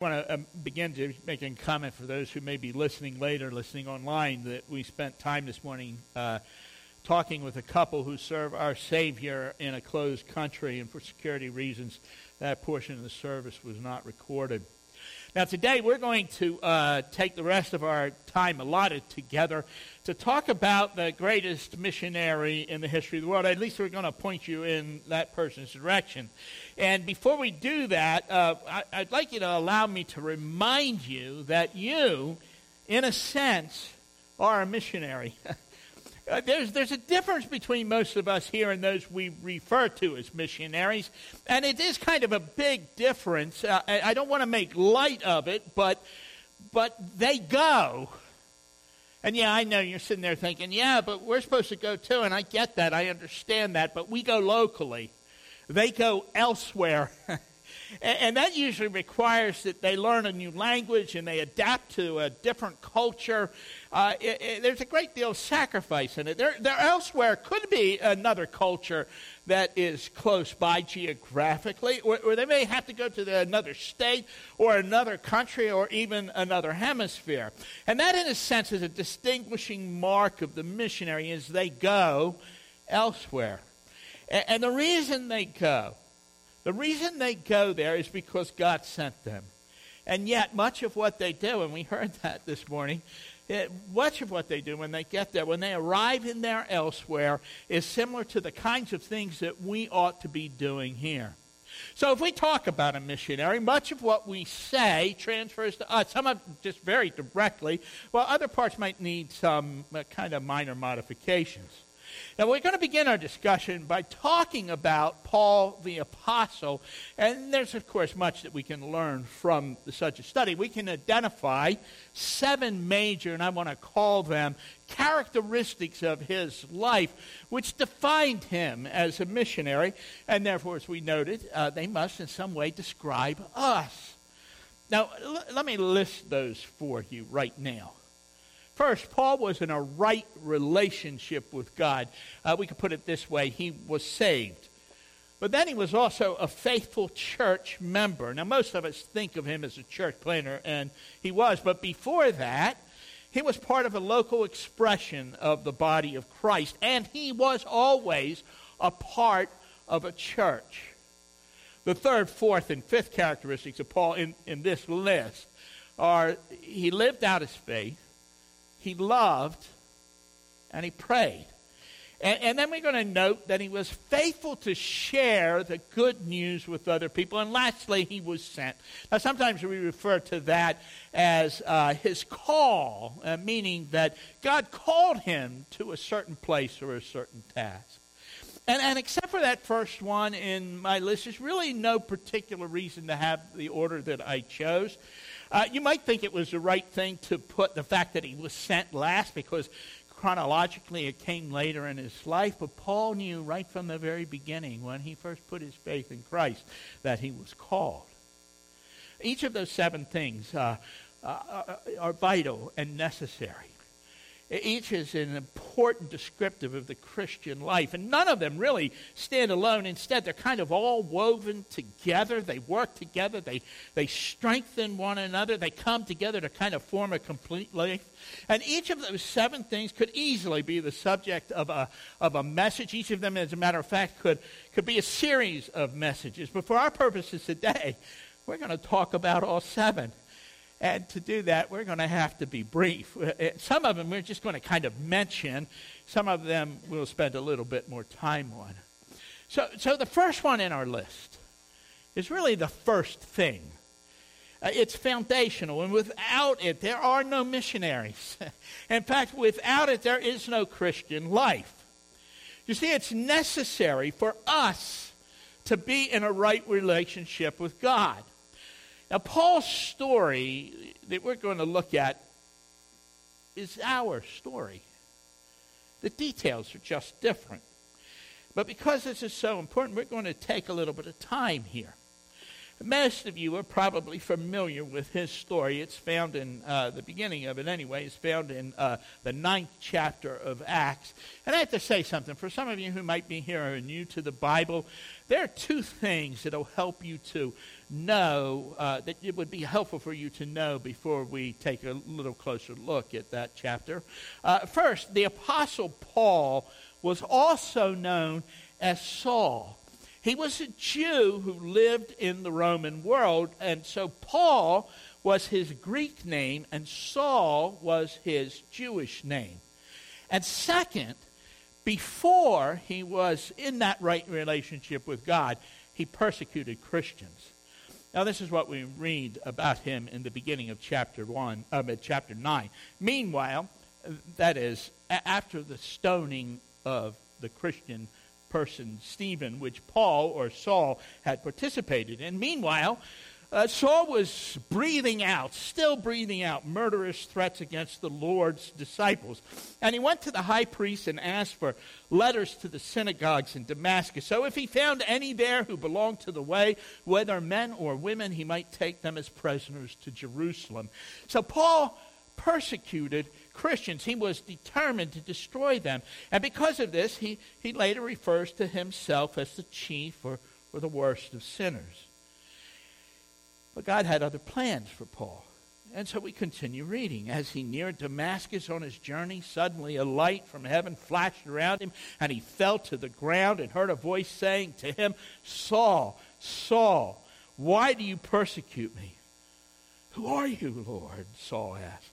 Want to um, begin to make a comment for those who may be listening later, listening online, that we spent time this morning uh, talking with a couple who serve our Savior in a closed country, and for security reasons, that portion of the service was not recorded. Now, today we're going to uh, take the rest of our time allotted together to talk about the greatest missionary in the history of the world. At least we're going to point you in that person's direction. And before we do that, uh, I, would like you to allow me to remind you that you, in a sense, are a missionary. Uh, there's, there's a difference between most of us here and those we refer to as missionaries, and it is kind of a big difference. Uh, I, don't want to make light of it, but, but they go. And yeah, I know you're sitting there thinking, yeah, but we're supposed to go too, and I get that, I understand that, but we go locally. They go elsewhere. And, that usually requires that they learn a new language and they adapt to a different culture. Uh, it, it, there's a great deal of sacrifice in it. There, there elsewhere could be another culture that is close by geographically, or, or they may have to go to the, another state or another country or even another hemisphere. And that, in a sense, is a distinguishing mark of the missionary as they go elsewhere. and, and the reason they go the reason they go there is because God sent them. And yet, much of what they do, and we heard that this morning, it, much of what they do when they get there, when they arrive in there elsewhere, is similar to the kinds of things that we ought to be doing here. So, if we talk about a missionary, much of what we say transfers to us. Some of just very directly, while other parts might need some uh, kind of minor modifications. Now, we're going to begin our discussion by talking about Paul the Apostle. And there's, of course, much that we can learn from such a study. We can identify seven major, and I want to call them characteristics of his life, which defined him as a missionary. And therefore, as we noted, uh, they must in some way describe us. Now, l- let me list those for you right now. First, Paul was in a right relationship with God. Uh, we could put it this way he was saved. But then he was also a faithful church member. Now, most of us think of him as a church planter, and he was. But before that, he was part of a local expression of the body of Christ, and he was always a part of a church. The third, fourth, and fifth characteristics of Paul in, in this list are he lived out his faith, he loved, and he prayed. And, and, then we're going to note that he was faithful to share the good news with other people. And lastly, he was sent. Now, sometimes we refer to that as uh, his call, uh, meaning that God called him to a certain place or a certain task. And, and except for that first one in my list, there's really no particular reason to have the order that I chose. Uh, you might think it was the right thing to put the fact that he was sent last because chronologically it came later in his life, but Paul knew right from the very beginning when he first put his faith in Christ that he was called. Each of those seven things uh, uh, are vital and necessary. Each is an important descriptive of the Christian life, and none of them really stand alone. Instead, they're kind of all woven together. They work together, they, they strengthen one another, they come together to kind of form a complete life. And each of those seven things could easily be the subject of a, of a message. Each of them, as a matter of fact, could, could be a series of messages. But for our purposes today, we're going to talk about all seven. And to do that, we're going to have to be brief. Uh, uh, some of them we're just going to kind of mention. Some of them we'll spend a little bit more time on. So, so the first one in our list is really the first thing. Uh, it's foundational, and without it, there are no missionaries. in fact, without it, there is no Christian life. You see, it's necessary for us to be in a right relationship with God. Now, Paul's story that we're going to look at is our story. The details are just different. But because this is so important, we're going to take a little bit of time here. Most of you are probably familiar with his story. It's found in uh, the beginning of it, anyway. It's found in uh, the ninth chapter of Acts. And I have to say something. For some of you who might be here and new to the Bible, there are two things that will help you to know, uh, that it would be helpful for you to know before we take a little closer look at that chapter. Uh, first, the Apostle Paul was also known as Saul. He was a Jew who lived in the Roman world, and so Paul was his Greek name, and Saul was his Jewish name. And second, before he was in that right relationship with God, he persecuted Christians. Now, this is what we read about him in the beginning of chapter one, um, chapter nine. Meanwhile, that is after the stoning of the Christian person, Stephen, which Paul or Saul had participated in. Meanwhile, uh, Saul was breathing out, still breathing out murderous threats against the Lord's disciples. And he went to the high priest and asked for letters to the synagogues in Damascus. So if he found any there who belonged to the way, whether men or women, he might take them as prisoners to Jerusalem. So Paul persecuted Christians. He was determined to destroy them. And because of this, he, he later refers to himself as the chief or, or the worst of sinners. But God had other plans for Paul. And so we continue reading. As he neared Damascus on his journey, suddenly a light from heaven flashed around him, and he fell to the ground and heard a voice saying to him, Saul, Saul, why do you persecute me? Who are you, Lord? Saul asked.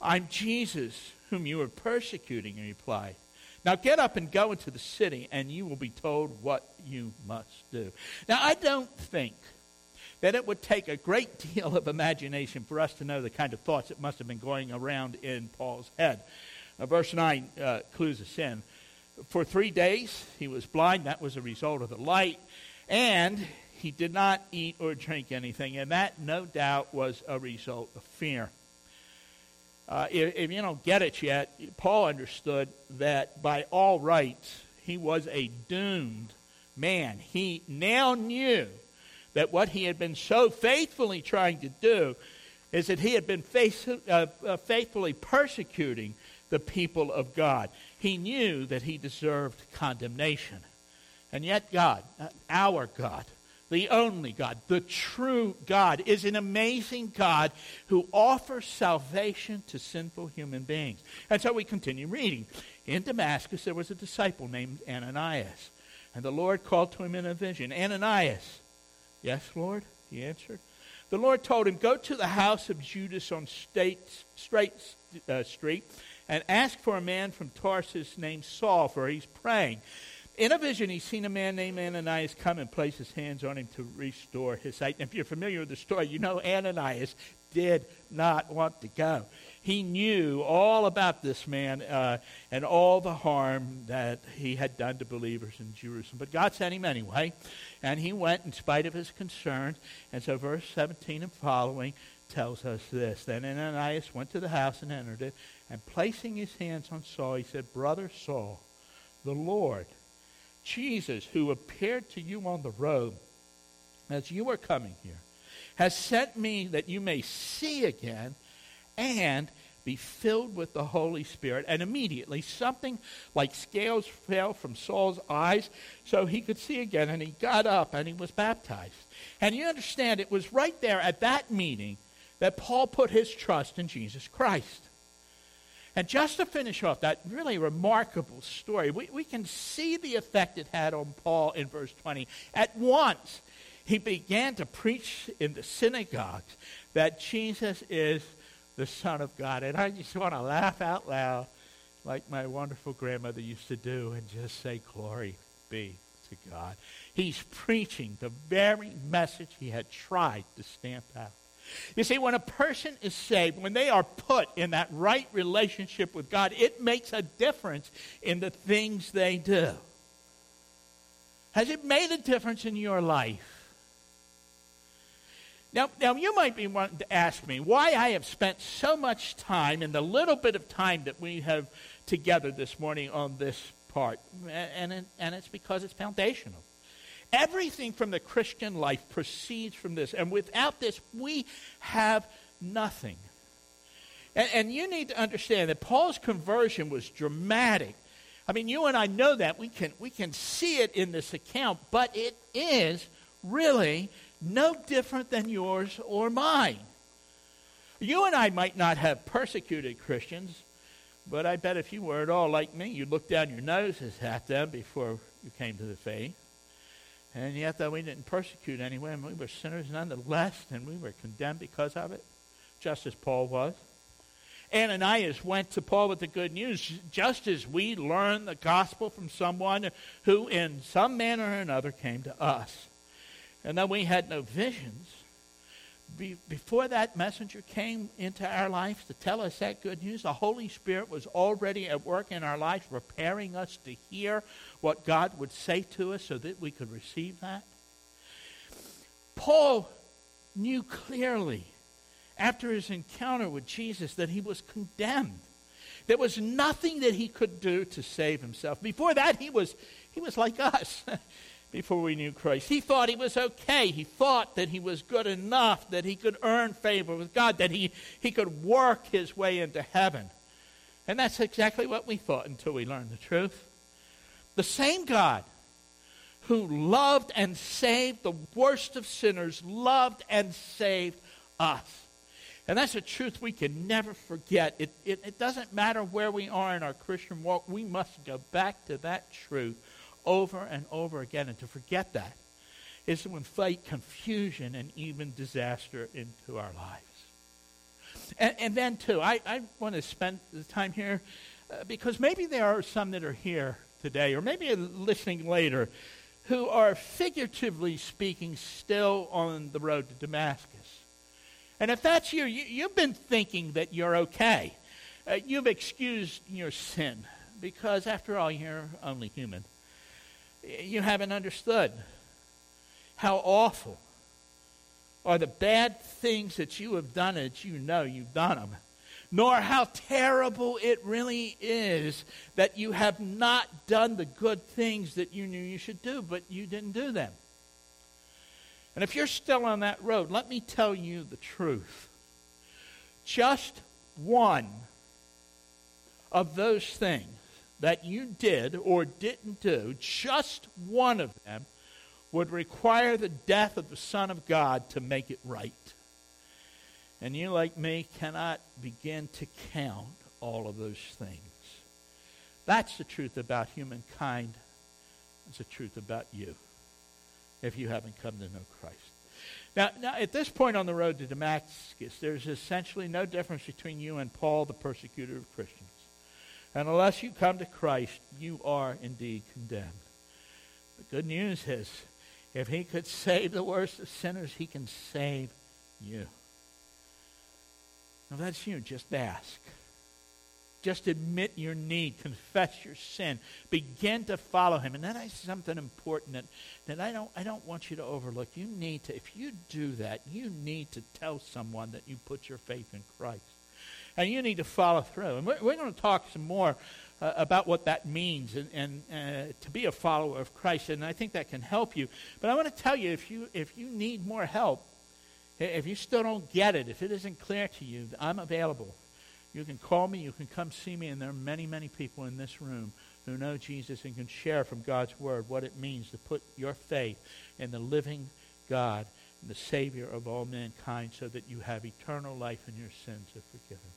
I'm Jesus, whom you are persecuting, he replied. Now get up and go into the city, and you will be told what you must do. Now, I don't think that it would take a great deal of imagination for us to know the kind of thoughts that must have been going around in Paul's head. Now, verse 9 uh, clues us in. For three days he was blind. That was a result of the light. And he did not eat or drink anything. And that, no doubt, was a result of fear. Uh, if, if, you don't get it yet, Paul understood that by all rights, he was a doomed man. He now knew that what he had been so faithfully trying to do is that he had been faith, uh, uh, faithfully persecuting the people of God. He knew that he deserved condemnation. And yet, God, uh, our God, the only God, the true God, is an amazing God who offers salvation to sinful human beings. And so we continue reading. In Damascus, there was a disciple named Ananias. And the Lord called to him in a vision Ananias. Yes, Lord, he answered. The Lord told him, Go to the house of Judas on State, Straight uh, Street and ask for a man from Tarsus named Saul, for he's praying. In a vision, he's seen a man named Ananias come and place his hands on him to restore his sight. And if you're familiar with the story, you know Ananias did not want to go. He knew all about this man uh, and all the harm that he had done to believers in Jerusalem. But God sent him anyway, and he went in spite of his concerns. And so, verse 17 and following tells us this Then Ananias went to the house and entered it, and placing his hands on Saul, he said, Brother Saul, the Lord Jesus, who appeared to you on the road as you were coming here, has sent me that you may see again and be filled with the Holy Spirit. And immediately something like scales fell from Saul's eyes so he could see again, and he got up and he was baptized. And you understand, it was right there at that meeting that Paul put his trust in Jesus Christ. And just to finish off that really remarkable story, we, we can see the effect it had on Paul in verse 20. At once, he began to preach in the synagogues that Jesus is the Son of God. And I just want to laugh out loud like my wonderful grandmother used to do and just say, Glory be to God. He's preaching the very message he had tried to stamp out. You see, when a person is saved, when they are put in that right relationship with God, it makes a difference in the things they do. Has it made a difference in your life? Now, now, you might be wanting to ask me why I have spent so much time in the little bit of time that we have together this morning on this part. And, and, and it's because it's foundational. Everything from the Christian life proceeds from this. And without this, we have nothing. And, and, you need to understand that Paul's conversion was dramatic. I mean, you and I know that. We can, we can see it in this account, but it is really no different than yours or mine. You and I might not have persecuted Christians, but I bet if you were at all like me, you'd look down your noses at them before you came to the faith. And yet, though we didn't persecute anyone, we were sinners nonetheless, and we were condemned because of it, just as Paul was. Ananias went to Paul with the good news, just as we learned the gospel from someone who, in some manner or another, came to us. And though we had no visions, be, before that messenger came into our lives to tell us that good news, the Holy Spirit was already at work in our lives, preparing us to hear what God would say to us so that we could receive that. Paul knew clearly after his encounter with Jesus that he was condemned. There was nothing that he could do to save himself. Before that, he was, he was like us. before we knew Christ. He thought he was okay. He thought that he was good enough, that he could earn favor with God, that he, he could work his way into heaven. And that's exactly what we thought until we learned the truth. The same God who loved and saved the worst of sinners loved and saved us. And that's a truth we can never forget. It, it, it, doesn't matter where we are in our Christian walk, we must go back to that truth over and over again. And to forget that is to invite confusion and even disaster into our lives. And, and then, too, I, I want to spend the time here uh, because maybe there are some that are here today, or maybe listening later, who are figuratively speaking still on the road to Damascus. And if that's you, you have been thinking that you're okay. Uh, you've excused your sin because, after all, you're only human. You haven't understood how awful are the bad things that you have done that you know you've done them, nor how terrible it really is that you have not done the good things that you knew you should do, but you didn't do them. And if you're still on that road, let me tell you the truth. Just one of those things that you did or didn't do, just one of them, would require the death of the Son of God to make it right. And you, like me, cannot begin to count all of those things. That's the truth about humankind. It's the truth about you if you haven't come to know Christ. Now, now, at this point on the road to Damascus, there's essentially no difference between you and Paul, the persecutor of Christians. And unless you come to Christ, you are indeed condemned. The good news is, if he could save the worst of sinners, he can save you. Now, that's you. Just ask. Just admit your need, confess your sin, begin to follow him. And then that is something important that, that I, don't, I don't want you to overlook. You need to, if you do that, you need to tell someone that you put your faith in Christ. And you need to follow through. And we're, we're going to talk some more uh, about what that means and, and uh, to be a follower of Christ. And I think that can help you. But I want to tell you if you, if you need more help, if you still don't get it, if it isn't clear to you, I'm available. You can call me, you can come see me, and there are many, many people in this room who know Jesus and can share from God's Word what it means to put your faith in the living God, and the Savior of all mankind, so that you have eternal life and your sins are forgiven.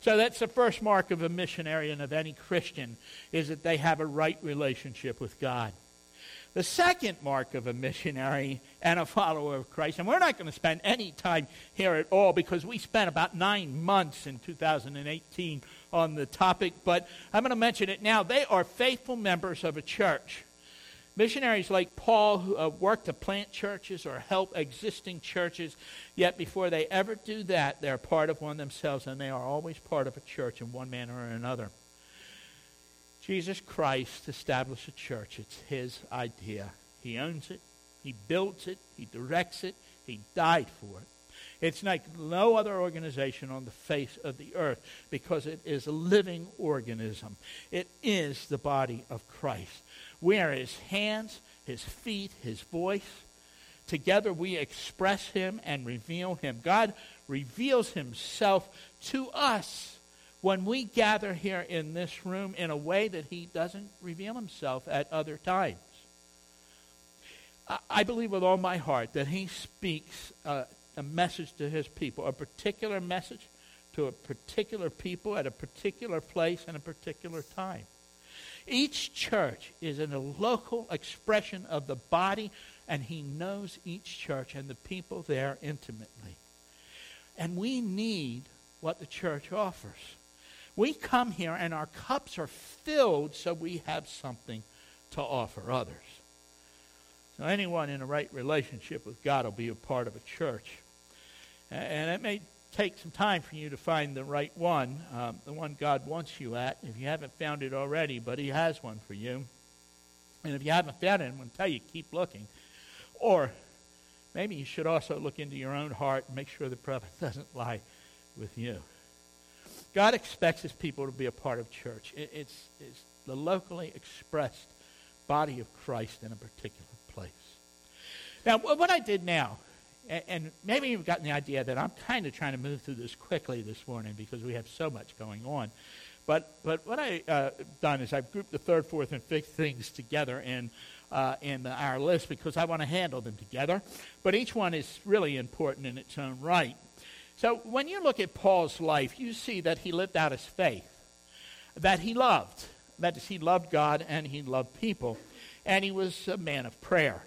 So that's the first mark of a missionary and of any Christian, is that they have a right relationship with God. The second mark of a missionary and a follower of Christ, and we're not going to spend any time here at all because we spent about nine months in 2018 on the topic, but I'm going to mention it now. They are faithful members of a church. Missionaries like Paul who uh, work to plant churches or help existing churches, yet before they ever do that, they're part of one themselves, and they are always part of a church in one manner or another. Jesus Christ established a church. It's his idea. He owns it, he builds it, he directs it, he died for it. It's like no other organization on the face of the earth because it is a living organism. It is the body of Christ. We are his hands his feet, his voice. Together we express him and reveal him. God reveals himself to us when we gather here in this room in a way that he doesn't reveal himself at other times. I believe with all my heart that he speaks uh, a message to his people, a particular message to a particular people at a particular place and a particular time. Each church is in a local expression of the body, and he knows each church and the people there intimately. And we need what the church offers. We come here and our cups are filled so we have something to offer others. So anyone in a right relationship with God will be a part of a church. And it may take some time for you to find the right one, um, the one God wants you at, if you haven't found it already, but He has one for you. And if you haven't found it, I'm going to tell you, keep looking. Or maybe you should also look into your own heart and make sure the prophet doesn't lie with you. God expects His people to be a part of church. It, it's, it's the locally expressed body of Christ in a particular place. Now, what I did now and maybe you've gotten the idea that I'm kind of trying to move through this quickly this morning because we have so much going on. But, but what I've uh, done is I've grouped the third, fourth, and fifth things together in, uh, in our list because I want to handle them together. But each one is really important in its own right. So when you look at Paul's life, you see that he lived out his faith, that he loved. That is, he loved God and he loved people, and he was a man of prayer.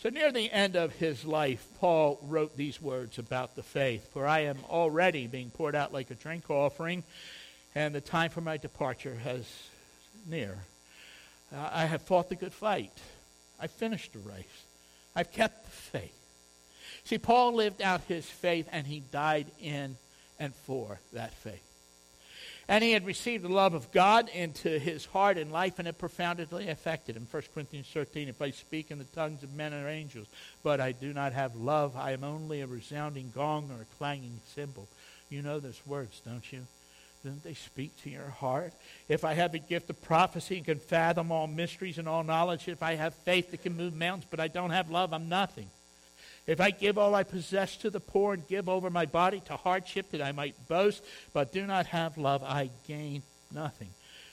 So, near the end of his life, Paul wrote these words about the faith For I am already being poured out like a drink offering, and the time for my departure has near. Uh, I have fought the good fight. I've finished the race. I've kept the faith. See, Paul lived out his faith, and he died in and for that faith. And he had received the love of God into his heart and life, and it profoundly affected him. 1 Corinthians 13 If I speak in the tongues of men or angels, but I do not have love, I am only a resounding gong or a clanging cymbal. You know those words, don't you? Don't they speak to your heart? If I have the gift of prophecy and can fathom all mysteries and all knowledge, if I have faith that can move mountains, but I don't have love, I'm nothing. If I give all I possess to the poor and give over my body to hardship that I might boast, but do not have love, I gain nothing.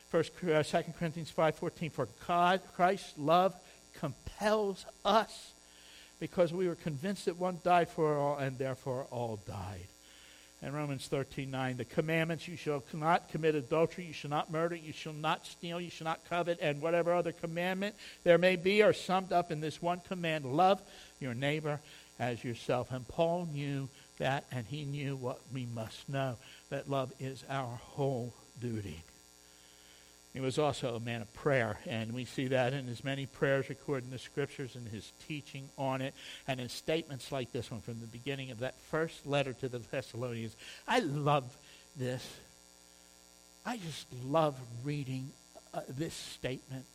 First, uh, 2 Corinthians 5.14, For God, Christ's love compels us because we were convinced that one died for all and therefore all died. And Romans 13.9, the commandments, you shall not commit adultery, you shall not murder, you shall not steal, you shall not covet, and whatever other commandment there may be are summed up in this one command, love your neighbor as yourself. And Paul knew that, and he knew what we must know that love is our whole duty. He was also a man of prayer, and we see that in his many prayers recorded in the scriptures and his teaching on it, and in statements like this one from the beginning of that first letter to the Thessalonians. I love this. I just love reading uh, this statement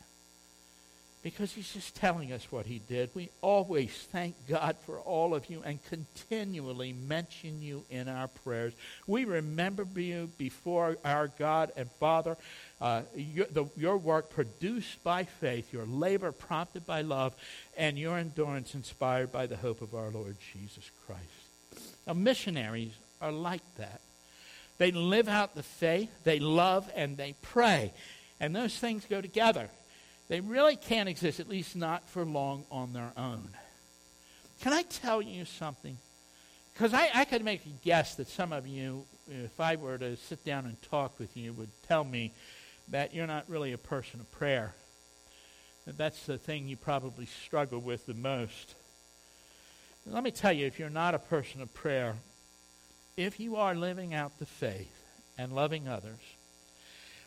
because he's just telling us what he did. We always thank God for all of you and continually mention you in our prayers. We remember you before our God and Father, uh, your, the, your work produced by faith, your labor prompted by love, and your endurance inspired by the hope of our Lord Jesus Christ. Now, missionaries are like that. They live out the faith, they love, and they pray. And those things go together. They really can't exist, at least not for long on their own. Can I tell you something? Because I, I could make a guess that some of you, if I were to sit down and talk with you, would tell me that you're not really a person of prayer. That that's the thing you probably struggle with the most. Let me tell you, if you're not a person of prayer, if you are living out the faith and loving others,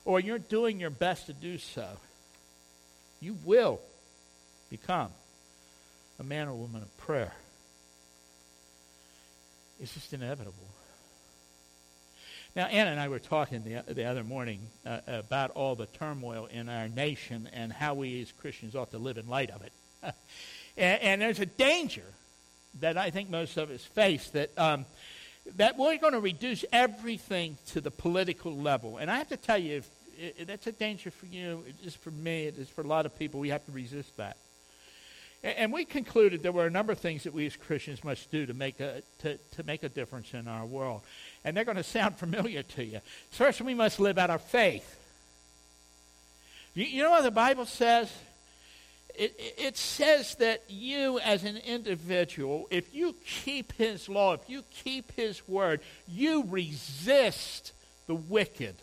or you're doing your best to do so, you will become a man or woman of prayer. It's just inevitable. Now, Anna and I were talking the, the other morning uh, about all the turmoil in our nation and how we as Christians ought to live in light of it. and, and, there's a danger that I think most of us face that, um, that we're going to reduce everything to the political level. And I have to tell you, if it, that's a danger for you. It is for me. It is for a lot of people. We have to resist that. And we concluded there were a number of things that we as Christians must do to make a, to, to make a difference in our world. And they're going to sound familiar to you. First, we must live out our faith. You, you know what the Bible says? It, it says that you, as an individual, if you keep His law, if you keep His word, you resist the wicked.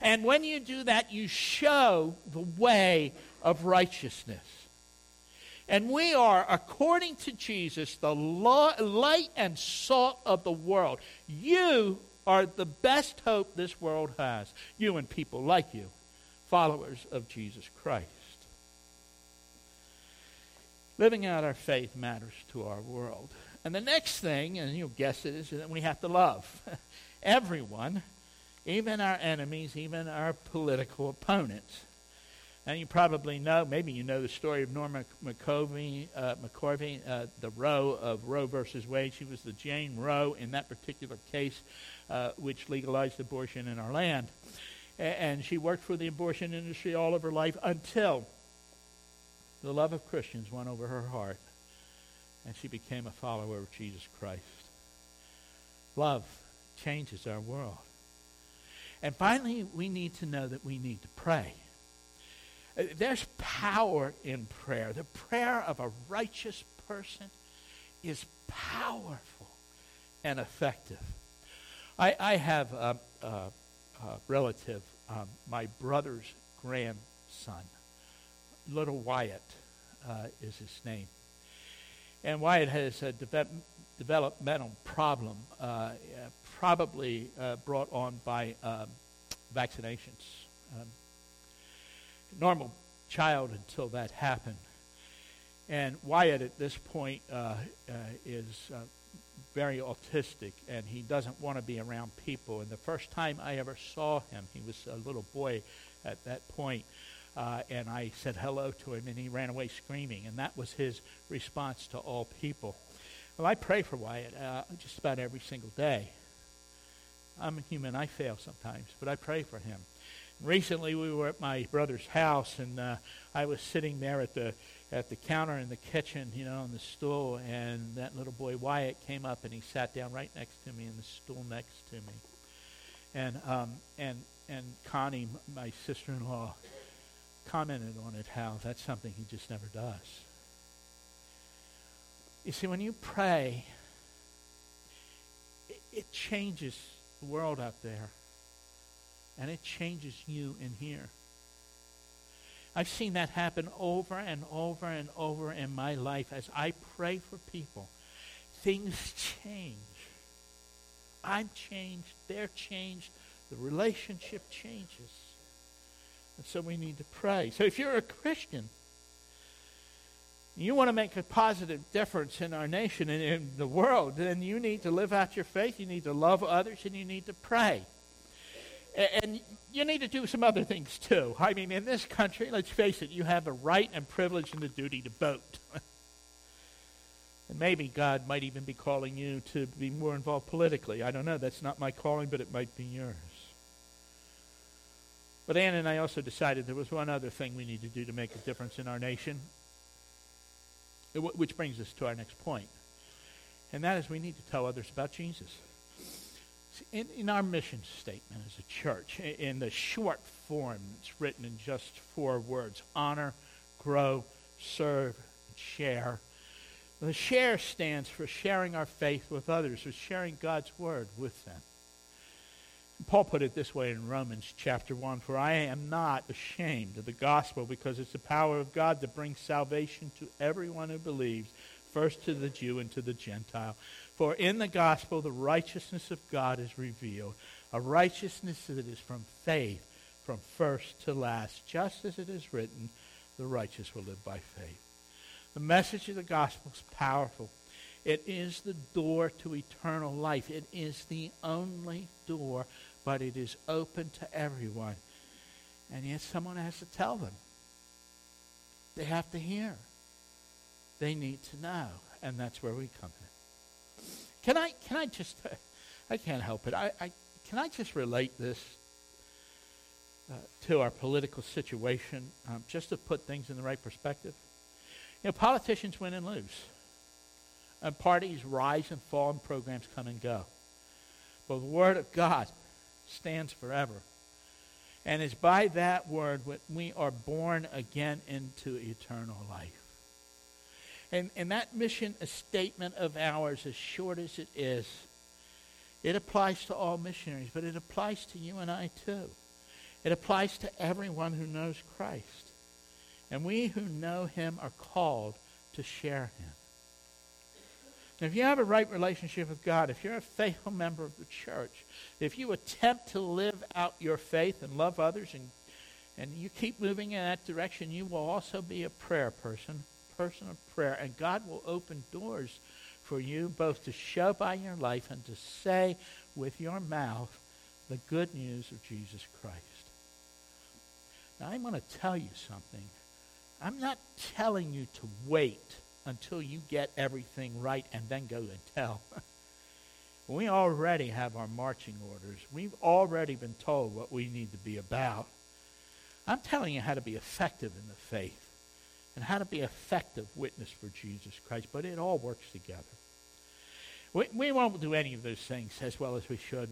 And when you do that, you show the way of righteousness. And we are, according to Jesus, the light and salt of the world. You are the best hope this world has. You and people like you, followers of Jesus Christ. Living out our faith matters to our world. And the next thing, and you'll guess it, is that we have to love everyone, even our enemies, even our political opponents. And you probably know, maybe you know the story of Norma McCorvey, uh, McCorvey uh, the Roe of Roe versus Wade. She was the Jane Roe in that particular case, uh, which legalized abortion in our land. A- and she worked for the abortion industry all of her life until the love of Christians won over her heart, and she became a follower of Jesus Christ. Love changes our world. And finally, we need to know that we need to pray. Uh, there's power in prayer. The prayer of a righteous person is powerful and effective. I, I have a, a, a relative, um, my brother's grandson, little Wyatt uh, is his name. And Wyatt has a de- developmental problem, uh, probably uh, brought on by um, vaccinations. Um, normal child until that happened. And Wyatt, at this point, uh, uh, is uh, very autistic and he doesn't want to be around people. And the first time I ever saw him, he was a little boy at that point, uh, and I said hello to him, and he ran away screaming. And that was his response to all people. Well, I pray for Wyatt uh, just about every single day. I'm a human, I fail sometimes, but I pray for him. Recently, we were at my brother's house, and uh, I was sitting there at the at the counter in the kitchen, you know, on the stool, and that little boy Wyatt came up and he sat down right next to me in the stool next to me, and um, and and Connie, my sister-in-law, commented on it how that's something he just never does. You see, when you pray, it, it changes the world out there and it changes you in here. I've seen that happen over and over and over in my life as I pray for people. Things change. I'm changed. They're changed. The relationship changes. And so we need to pray. So if you're a Christian, you want to make a positive difference in our nation and in the world, then you need to live out your faith. You need to love others and you need to pray. And you need to do some other things too. I mean, in this country, let's face it, you have the right and privilege and the duty to vote. and maybe God might even be calling you to be more involved politically. I don't know. That's not my calling, but it might be yours. But Ann and I also decided there was one other thing we need to do to make a difference in our nation, which brings us to our next. And that is we need to tell others about Jesus in, in our mission statement as a church, in, the short form, it's written in just four words honor, grow, serve, share. The share stands for sharing our faith with others, or sharing God's word with them. Paul put it this way in Romans chapter 1 For I am not ashamed of the gospel, because it's the power of God that brings salvation to everyone who believes, first to the Jew and to the Gentile. For in the gospel, the righteousness of God is revealed, a righteousness that is from faith, from first to last, just as it is written, the righteous will live by faith. The message of the gospel is powerful. It is the door to eternal life. It is the only door, but it is open to everyone. And yet someone has to tell them. They have to hear. They need to know. And that's where we come in. Can I, can I just, uh, I can't help it. I, I, can I just relate this uh, to our political situation um, just to put things in the right perspective? You know, politicians win and lose. And parties rise and fall and programs come and go. But the Word of God stands forever. And it's by that word that we are born again into eternal life. And, and that mission—a statement of ours, as short as it is, it applies to all missionaries, but it applies to you and I too. It applies to everyone who knows Christ. And we who know him are called to share him. And if you have a right relationship with God, if you're a faithful member of the church, if you attempt to live out your faith and love others and, and you keep moving in that direction, you will also be a prayer person, person of prayer. And God will open doors for you both to show by your life and to say with your mouth the good news of Jesus Christ. Now, I'm going to tell you something. I'm not telling you to wait until you get everything right and then go and tell. we already have our marching orders. We've already been told what we need to be about. I'm telling you how to be effective in the faith and how to be effective witness for Jesus Christ, but it all works together. We, we won't do any of those things as well as we should.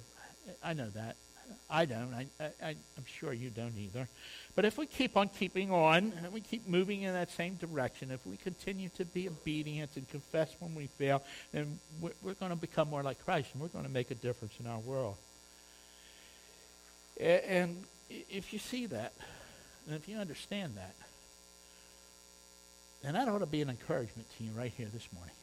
I know that. I don't. I, I, I'm sure you don't either. But if we keep on keeping on, and we keep moving in that same direction, if we continue to be obedient and confess when we fail, then we're, we're going to become more like Christ, and we're going to make a difference in our world. And if you see that, and if you understand that, then that ought to be an encouragement to you right here this morning.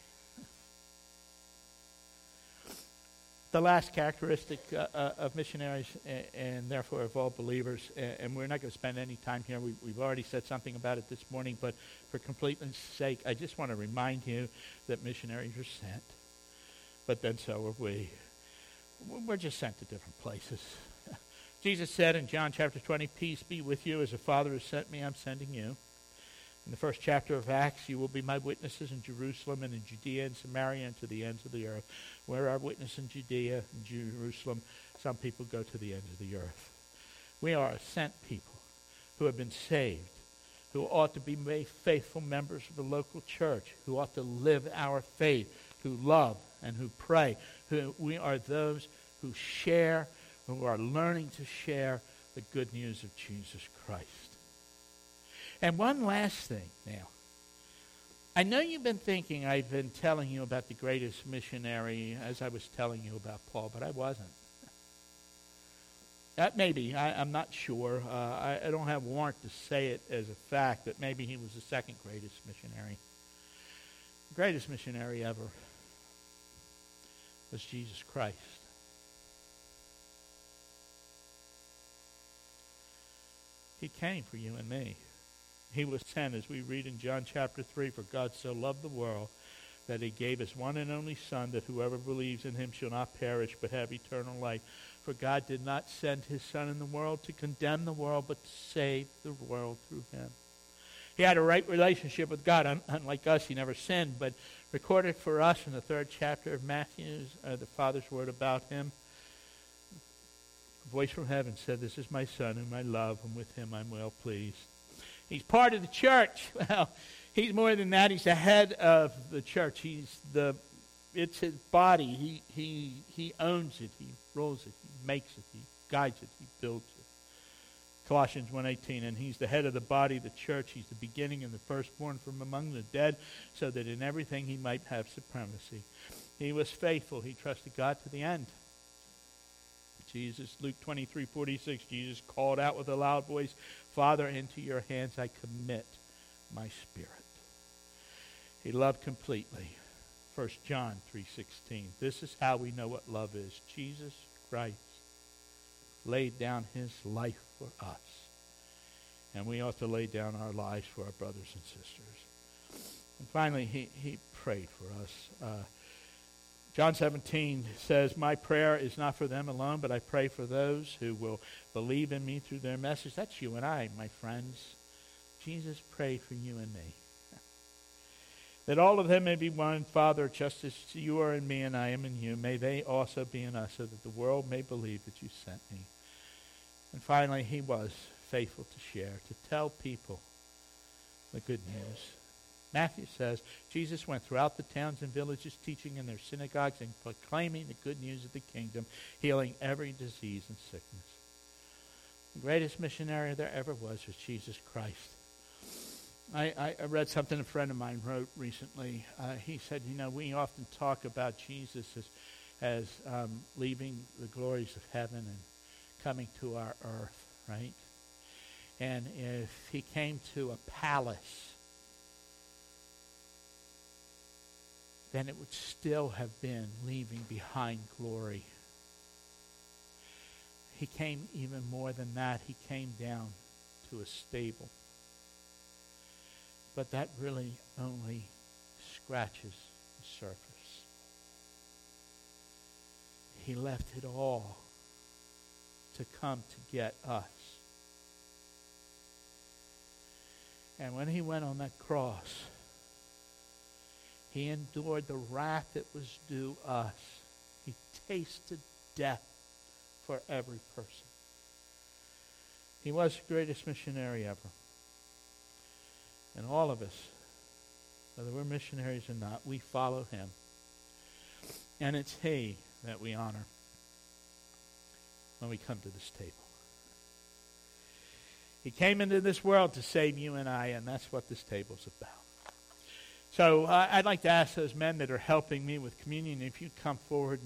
The last characteristic uh, uh, of missionaries and, and, therefore of all believers, and, and we're not going to spend any time here. We, have already said something about it this morning, but for completeness' sake, I just want to remind you that missionaries are sent, but then so are we. We're just sent to different places. Jesus said in John chapter 20, Peace be with you. As the Father has sent me, I'm sending you. In the first chapter of Acts, you will be my witnesses in Jerusalem and in Judea and Samaria and to the ends of the earth. Where our witness in Judea and Jerusalem, some people go to the ends of the earth. We are a sent people who have been saved, who ought to be made faithful members of the local church, who ought to live our faith, who love and who pray. Who, we are those who share, who are learning to share the good news of Jesus Christ. And one last thing now. I know you've been thinking I've been telling you about the greatest missionary as I was telling you about Paul, but I wasn't. That maybe, I, am not sure. Uh, I, I, don't have warrant to say it as a fact, but maybe he was the second greatest missionary. Greatest missionary ever was Jesus Christ. He came for you and me he was sent, as we read in John chapter 3, for God so loved the world that he gave his one and only Son, that whoever believes in him shall not perish, but have eternal life. For God did not send his Son in the world to condemn the world, but to save the world through him. He had a right relationship with God. Unlike us, he never sinned, but recorded for us in the third chapter of Matthew, uh, the Father's word about him. A voice from heaven said, This is my Son, whom I love, and with him I'm well pleased. He's part of the church. Well, he's more than that. He's the head of the church. He's the it's his body. He he he owns it. He rules it. He makes it. He guides it. He builds it. Colossians 1:18 and he's the head of the body the church. He's the beginning and the firstborn from among the dead so that in everything he might have supremacy. He was faithful. He trusted God to the end. Jesus, Luke 23, 46, Jesus called out with a loud voice, Father, into your hands I commit my spirit. He loved completely. 1 John 3:16. This is how we know what love is. Jesus Christ laid down his life for us. And we ought to lay down our lives for our brothers and sisters. And finally, he, he prayed for us. Uh, John 17 says, My prayer is not for them alone, but I pray for those who will believe in me through their message. That's you and I, my friends. Jesus prayed for you and me. that all of them may be one, Father, just as you are in me and I am in you. May they also be in us, so that the world may believe that you sent me. And finally, he was faithful to share, to tell people the good news. Matthew says Jesus went throughout the towns and villages, teaching in their synagogues and proclaiming the good news of the kingdom, healing every disease and sickness. The greatest missionary there ever was was Jesus Christ. I, I read something a friend of mine wrote recently. Uh, he said, you know, we often talk about Jesus as, as um, leaving the glories of heaven and coming to our earth, right? And if he came to a palace, then it would still have been leaving behind glory. He came even more than that. He came down to a stable. But that really only scratches the surface. He left it all to come to get us. And when he went on that cross, he endured the wrath that was due us. He tasted death for every person. He was the greatest missionary ever. And all of us, whether we're missionaries or not, we follow him. And it's he that we honor when we come to this table. He came into this world to save you and I, and that's what this table's about. So uh, I'd like to ask those men that are helping me with communion if you'd come forward.